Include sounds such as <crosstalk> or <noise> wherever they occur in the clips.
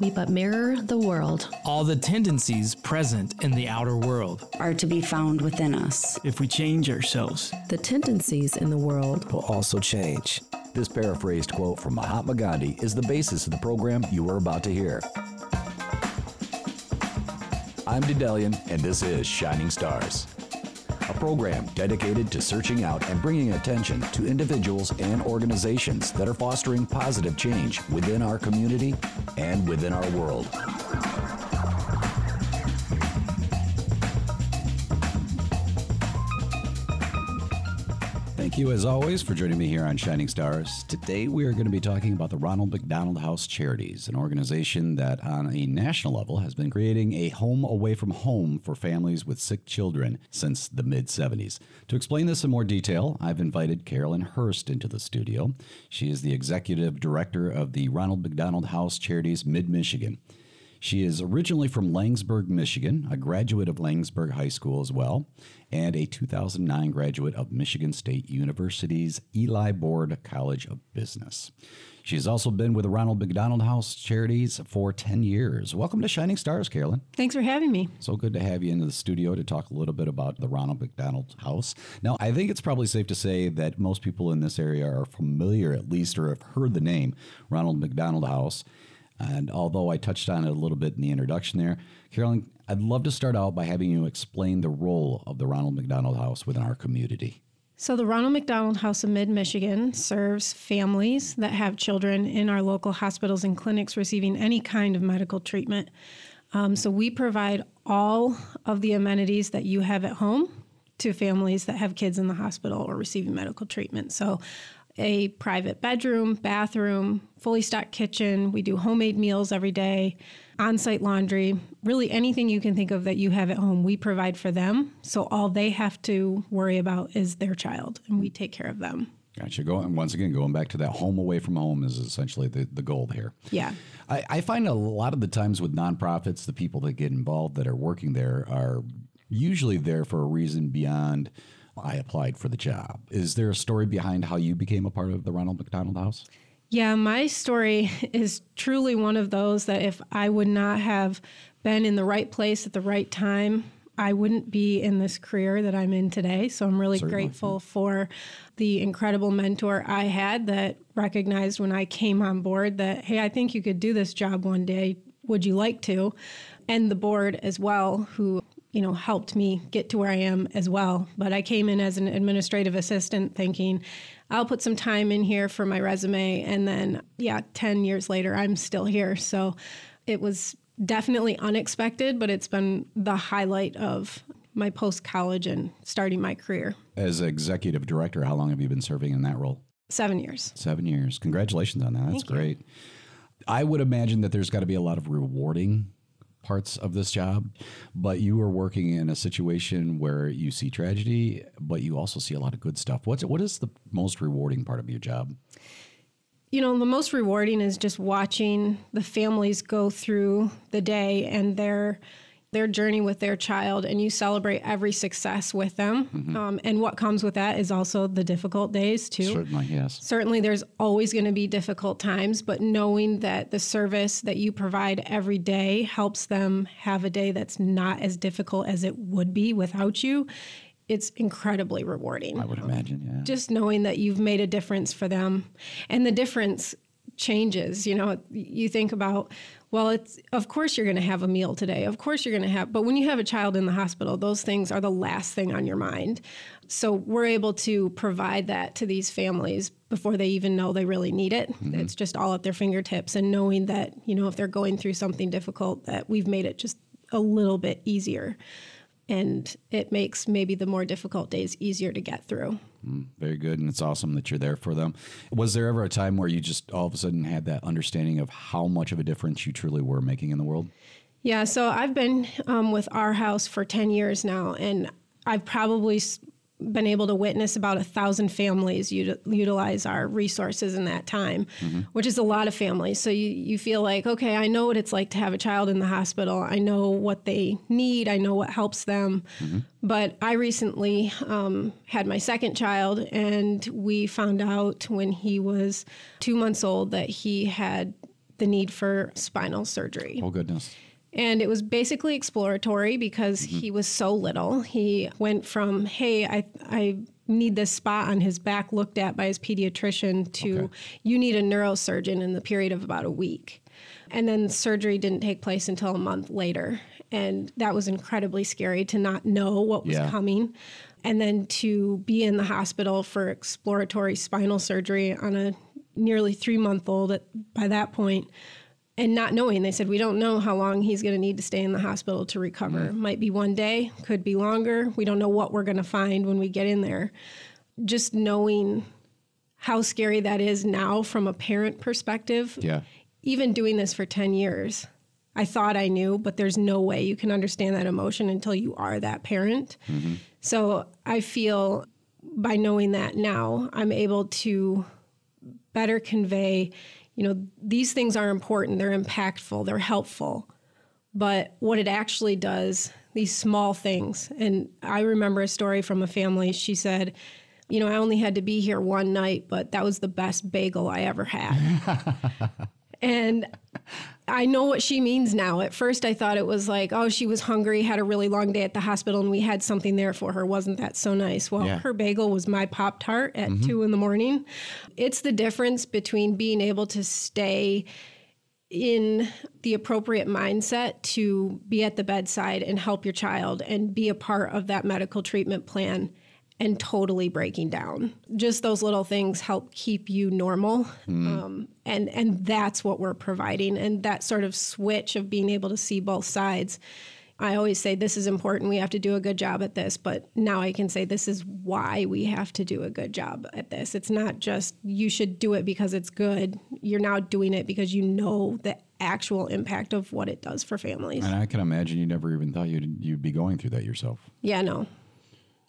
We but mirror the world. All the tendencies present in the outer world are to be found within us. If we change ourselves, the tendencies in the world will also change. This paraphrased quote from Mahatma Gandhi is the basis of the program you are about to hear. I'm Daedalian, and this is Shining Stars a program dedicated to searching out and bringing attention to individuals and organizations that are fostering positive change within our community and within our world. Thank you, as always, for joining me here on Shining Stars. Today, we are going to be talking about the Ronald McDonald House Charities, an organization that, on a national level, has been creating a home away from home for families with sick children since the mid 70s. To explain this in more detail, I've invited Carolyn Hurst into the studio. She is the executive director of the Ronald McDonald House Charities Mid Michigan. She is originally from Laingsburg, Michigan, a graduate of Laingsburg High School as well, and a 2009 graduate of Michigan State University's Eli Broad College of Business. She has also been with the Ronald McDonald House Charities for 10 years. Welcome to Shining Stars, Carolyn. Thanks for having me. So good to have you into the studio to talk a little bit about the Ronald McDonald House. Now, I think it's probably safe to say that most people in this area are familiar, at least, or have heard the name Ronald McDonald House. And although I touched on it a little bit in the introduction there, Carolyn, I'd love to start out by having you explain the role of the Ronald McDonald House within our community. So, the Ronald McDonald House of Mid Michigan serves families that have children in our local hospitals and clinics receiving any kind of medical treatment. Um, so, we provide all of the amenities that you have at home to families that have kids in the hospital or receiving medical treatment. So, a private bedroom, bathroom, fully stocked kitchen. We do homemade meals every day, on site laundry, really anything you can think of that you have at home, we provide for them. So all they have to worry about is their child, and we take care of them. Gotcha. Going once again, going back to that home away from home is essentially the, the goal here. Yeah. I, I find a lot of the times with nonprofits, the people that get involved that are working there are usually there for a reason beyond I applied for the job. Is there a story behind how you became a part of the Ronald McDonald House? Yeah, my story <laughs> is truly one of those that if I would not have been in the right place at the right time, I wouldn't be in this career that I'm in today. So I'm really Certainly. grateful for the incredible mentor I had that recognized when I came on board that, hey, I think you could do this job one day. Would you like to? And the board as well, who you know, helped me get to where I am as well. But I came in as an administrative assistant thinking, I'll put some time in here for my resume. And then, yeah, 10 years later, I'm still here. So it was definitely unexpected, but it's been the highlight of my post college and starting my career. As executive director, how long have you been serving in that role? Seven years. Seven years. Congratulations on that. That's Thank great. You. I would imagine that there's got to be a lot of rewarding parts of this job, but you are working in a situation where you see tragedy, but you also see a lot of good stuff. What's what is the most rewarding part of your job? You know, the most rewarding is just watching the families go through the day and their their journey with their child and you celebrate every success with them. Mm-hmm. Um, and what comes with that is also the difficult days, too. Certainly, yes. Certainly, there's always going to be difficult times, but knowing that the service that you provide every day helps them have a day that's not as difficult as it would be without you. It's incredibly rewarding. I would imagine, yeah. Just knowing that you've made a difference for them. And the difference changes. You know, you think about well, it's of course you're going to have a meal today. Of course you're going to have, but when you have a child in the hospital, those things are the last thing on your mind. So we're able to provide that to these families before they even know they really need it. Mm-hmm. It's just all at their fingertips and knowing that, you know, if they're going through something difficult that we've made it just a little bit easier and it makes maybe the more difficult days easier to get through. Mm, very good, and it's awesome that you're there for them. Was there ever a time where you just all of a sudden had that understanding of how much of a difference you truly were making in the world? Yeah, so I've been um, with our house for 10 years now, and I've probably been able to witness about a thousand families utilize our resources in that time, mm-hmm. which is a lot of families. So you, you feel like, okay, I know what it's like to have a child in the hospital. I know what they need. I know what helps them. Mm-hmm. But I recently um, had my second child, and we found out when he was two months old that he had the need for spinal surgery. Oh, goodness. And it was basically exploratory because Mm-hmm. he was so little. He went from, hey, I, I need this spot on his back looked at by his pediatrician to, Okay. you need a neurosurgeon in the period of about a week. And then surgery didn't take place until a month later. And that was incredibly scary to not know what was Yeah. coming. And then to be in the hospital for exploratory spinal surgery on a nearly three month old at, by that point and not knowing. They said we don't know how long he's going to need to stay in the hospital to recover. Mm-hmm. Might be one day could be longer. We don't know what we're going to find when we get in there. Just knowing how scary that is now from a parent perspective Yeah. even doing this for 10 years i thought i knew but there's no way you can understand that emotion until you are that parent. Mm-hmm. So i feel by knowing that now i'm able to better convey you know these things are important they're impactful they're helpful but what it actually does these small things and i remember a story from a family she said you know i only had to be here one night but that was the best bagel i ever had. <laughs> And I know what she means now. At first, I thought it was like, oh, she was hungry, had a really long day at the hospital, and we had something there for her. Wasn't that so nice? Well, Yeah. her bagel was my Pop Tart at mm-hmm. two in the morning. It's the difference between being able to stay in the appropriate mindset to be at the bedside and help your child and be a part of that medical treatment plan and totally breaking down. Just those little things help keep you normal. Um, and, and that's what we're providing. And that sort of switch of being able to see both sides. I always say this is important. We have to do a good job at this, but now I can say this is why we have to do a good job at this. It's not just you should do it because it's good. You're now doing it because you know the actual impact of what it does for families. And I can imagine you never even thought you'd, you'd be going through that yourself. Yeah, no.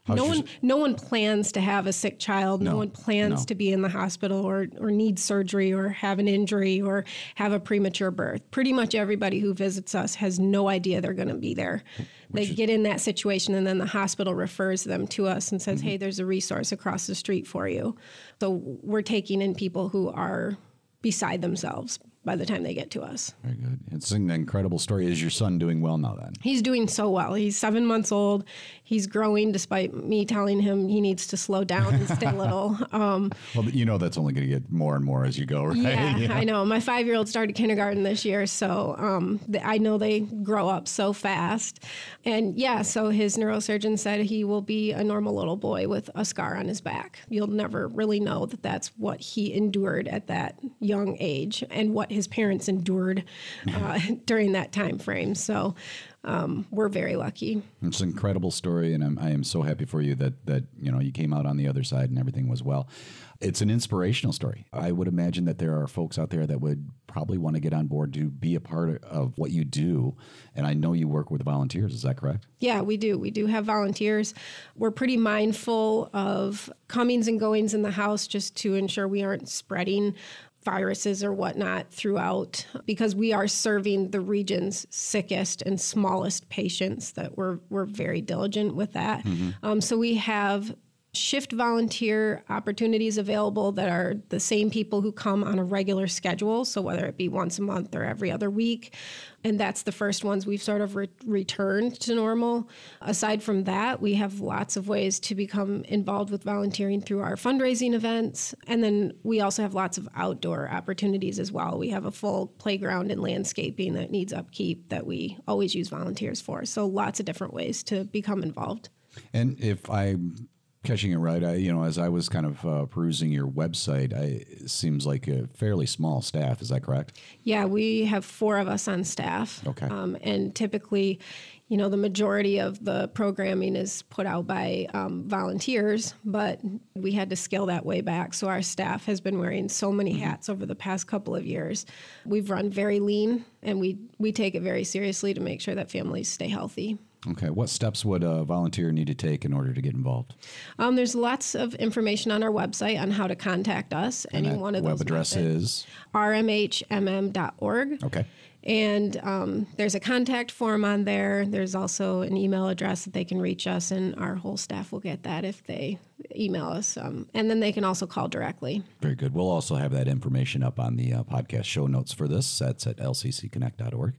How's no one no one plans to have a sick child. No, No, one plans no. to be in the hospital or or need surgery or have an injury or have a premature birth. Pretty much everybody who visits us has no idea they're going to be there. They get in that situation and then the hospital refers them to us and says, Mm-hmm. "Hey, there's a resource across the street for you." So we're taking in people who are beside themselves by the time they get to us. Very good. It's an incredible story. Is your son doing well now then? He's doing so well. He's seven months old. He's growing despite me telling him he needs to slow down and stay <laughs> little. Um, Well, you know that's only going to get more and more as you go, right? yeah, <laughs> I know. My five year old started kindergarten this year, so um, th- I know they grow up so fast. And yeah, so his neurosurgeon said he will be a normal little boy with a scar on his back. You'll never really know that that's what he endured at that young age and what his parents endured uh, <laughs> during that time frame. So um, we're very lucky. It's an incredible story, and I'm, I am so happy for you that that you know you came out on the other side and everything was well. It's an inspirational story. I would imagine that there are folks out there that would probably want to get on board to be a part of what you do, and I know you work with volunteers. Is that correct? Yeah, we do. We do have volunteers. We're pretty mindful of comings and goings in the house just to ensure we aren't spreading viruses or whatnot throughout because we are serving the region's sickest and smallest patients that we're, we're very diligent with that. Um, so we have shift volunteer opportunities available that are the same people who come on a regular schedule. So whether it be once a month or every other week. And that's the first ones we've sort of re- returned to normal. Aside from that, we have lots of ways to become involved with volunteering through our fundraising events. And then we also have lots of outdoor opportunities as well. We have a full playground and landscaping that needs upkeep that we always use volunteers for. So lots of different ways to become involved. And if I'm catching it right, I you know as I was kind of uh, perusing your website, I, it seems like a fairly small staff. Is that correct? Yeah, we have four of us on staff. Okay. Um, and typically, you know, the majority of the programming is put out by um, volunteers, but we had to scale that way back. So our staff has been wearing so many hats over the past couple of years. We've run very lean, and we we take it very seriously to make sure that families stay healthy. Okay. What steps would a volunteer need to take in order to get involved? Um, there's lots of information on our website on how to contact us. And Any one of web those address methods. is rmhmm.org. okay. And um, there's a contact form on there. There's also an email address that they can reach us, and our whole staff will get that if they email us. Um, and then they can also call directly. Very good. We'll also have that information up on the uh, podcast show notes for this. That's at lccconnect.org.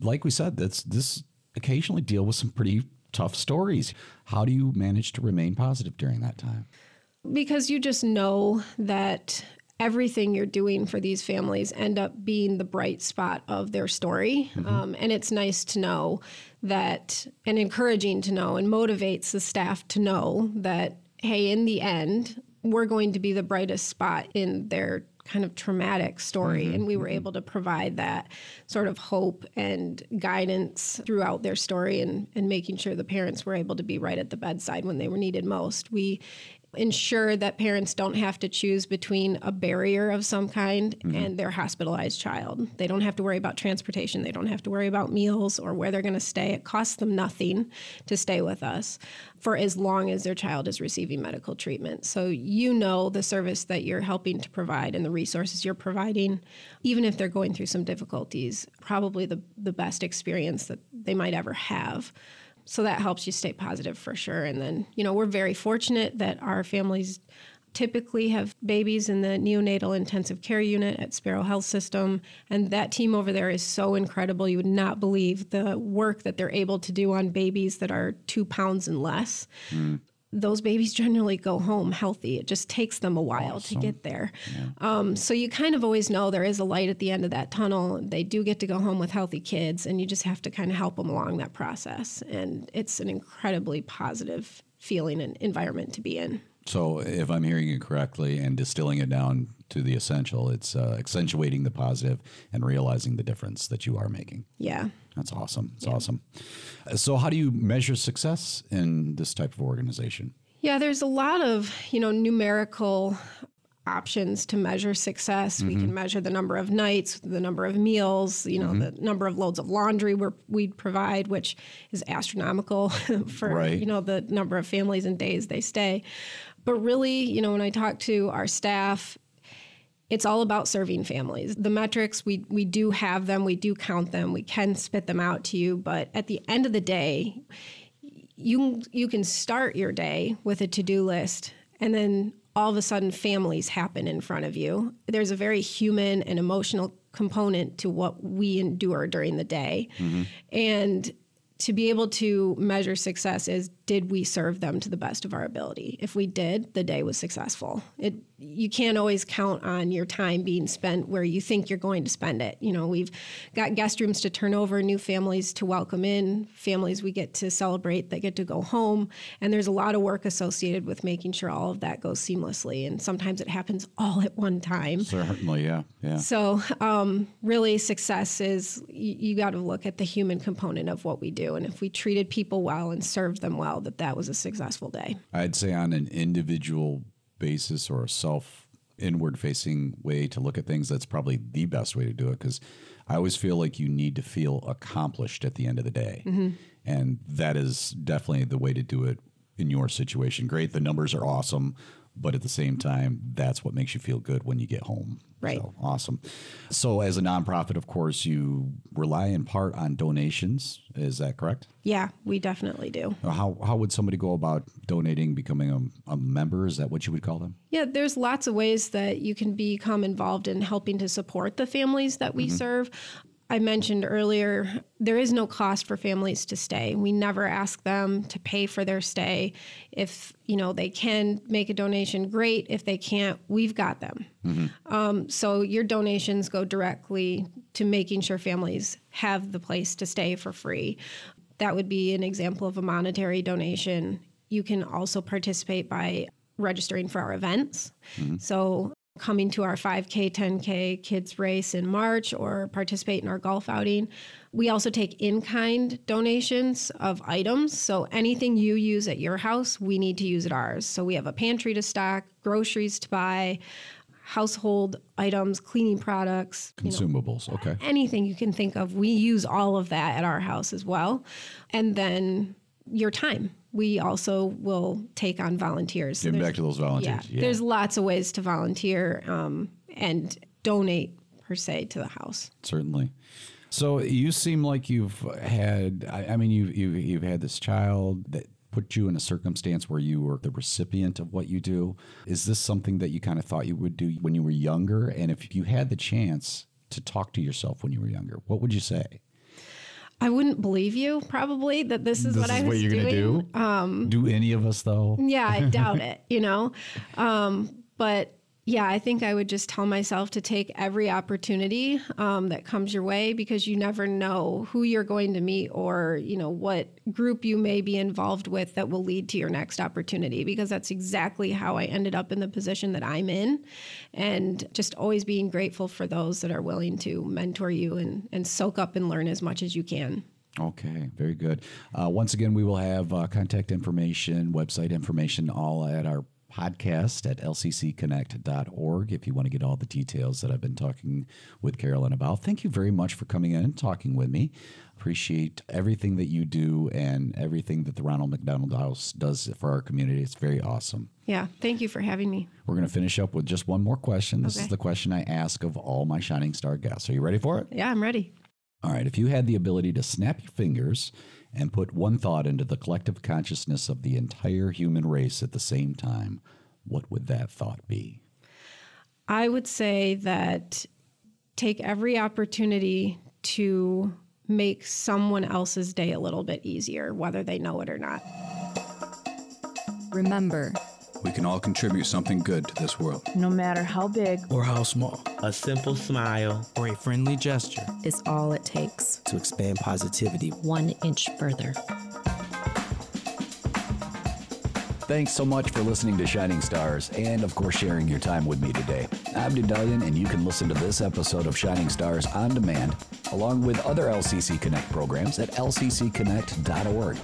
Like we said, that's this occasionally deal with some pretty tough stories. How do you manage to remain positive during that time? Because you just know that everything you're doing for these families end up being the bright spot of their story. Um, and it's nice to know that, and encouraging to know, and motivates the staff to know that, hey, in the end, we're going to be the brightest spot in their kind of traumatic story. Mm-hmm, and we were mm-hmm. able to provide that sort of hope and guidance throughout their story and, and making sure the parents were able to be right at the bedside when they were needed most. We ensure that parents don't have to choose between a barrier of some kind mm-hmm. and their hospitalized child. They don't have to worry about transportation, they don't have to worry about meals or where they're going to stay. It costs them nothing to stay with us for as long as their child is receiving medical treatment. So you know the service that you're helping to provide and the resources you're providing, even if they're going through some difficulties, probably the, the best experience that they might ever have so that helps you stay positive for sure. And then, you know, we're very fortunate that our families typically have babies in the neonatal intensive care unit at Sparrow Health System. And that team over there is so incredible. You would not believe the work that they're able to do on babies that are two pounds and less. Hmm. Those babies generally go home healthy. It just takes them a while to get there. Um, so you kind of always know there is a light at the end of that tunnel. They do get to go home with healthy kids, and you just have to kind of help them along that process. And it's an incredibly positive feeling and environment to be in. So, if I'm hearing you correctly and distilling it down to the essential, it's uh, accentuating the positive and realizing the difference that you are making. Yeah. That's awesome. It's awesome. Uh, So, how do you measure success in this type of organization? Yeah, there's a lot of, you know, numerical options to measure success. We can measure the number of nights, the number of meals, you know, the number of loads of laundry we're, we provide, which is astronomical <laughs> for, Right. you know, the number of families and days they stay. But really, you know, when I talk to our staff, it's all about serving families. The metrics, we, we do have them, we do count them, we can spit them out to you. But at the end of the day, you you can start your day with a to-do list and then all of a sudden families happen in front of you there's a very human and emotional component to what we endure during the day mm-hmm. and to be able to measure success is did we serve them to the best of our ability? If we did the day was successful. It you can't always count on your time being spent where you think you're going to spend it. You know we've got guest rooms to turn over new families to welcome in families we get to celebrate that get to go home. And there's a lot of work associated with making sure all of that goes seamlessly. And sometimes it happens all at one time. Certainly, yeah, yeah. so, um, really, success is you, you got to look at the human component of what we do, and if we treated people well and served them well, that that was a successful day. I'd say on an individual basis or a self inward facing way to look at things, that's probably the best way to do it because I always feel like you need to feel accomplished at the end of the day. Mm-hmm. And that is definitely the way to do it in your situation. Great, the numbers are awesome. But at the same time, that's what makes you feel good when you get home. Right. So, awesome. So, as a nonprofit, of course, you rely in part on donations. Is that correct? Yeah, we definitely do. Uh, how, how would somebody go about donating, becoming a, a member? Is that what you would call them? Yeah, there's lots of ways that you can become involved in helping to support the families that we mm-hmm. serve. I mentioned earlier, there is no cost for families to stay. We never ask them to pay for their stay. If you know they can make a donation, great. If they can't, we've got them. Um, so your donations go directly to making sure families have the place to stay for free. That would be an example of a monetary donation. You can also participate by registering for our events. So coming to our 5K, 10K kids race in March or participate in our golf outing. We also take in kind donations of items. So anything you use at your house, we need to use at ours. So we have a pantry to stock, groceries to buy, household items, cleaning products, you know, Consumables. Okay. anything you can think of. We use all of that at our house as well. And then your time. We also will take on volunteers. So Getting back to those volunteers. Yeah, there's lots of ways to volunteer um, and donate per se to the house. certainly. So you seem like you've had. I, I mean, you you you've had this child that put you in a circumstance where you were the recipient of what you do. Is this something that you kind of thought you would do when you were younger? And if you had the chance to talk to yourself when you were younger, what would you say? I wouldn't believe you probably that this is this what I is was what you're doing. going to do. Um, do any of us though? Yeah, I doubt <laughs> it, you know. Um, but yeah, I think I would just tell myself to take every opportunity um, that comes your way because you never know who you're going to meet or, you know, what group you may be involved with that will lead to your next opportunity because that's exactly how I ended up in the position that I'm in. And just always being grateful for those that are willing to mentor you and, and soak up and learn as much as you can. Okay, very good. Uh, once again, we will have uh, contact information, website information, all at our podcast at lccconnect.org if you want to get all the details that I've been talking with Carolyn about. Thank you very much for coming in and talking with me. Appreciate everything that you do and everything that the Ronald McDonald House does for our community. It's very awesome. Yeah, thank you for having me. We're going to finish up with just one more question. This is the question I ask of all my Shining Star guests. Are you ready for it? Yeah, I'm ready. All right, if you had the ability to snap your fingers and put one thought into the collective consciousness of the entire human race at the same time, what would that thought be? I would say that take every opportunity to make someone else's day a little bit easier, whether they know it or not. Remember, We can all contribute something good to this world. No matter how big Or how small. A simple smile. Or a friendly gesture. Is all it takes. to expand positivity. One inch further. Thanks so much for listening to Shining Stars and, of course, sharing your time with me today. I'm Daedalian, and you can listen to this episode of Shining Stars on demand, along with other LCC Connect programs at lccconnect.org.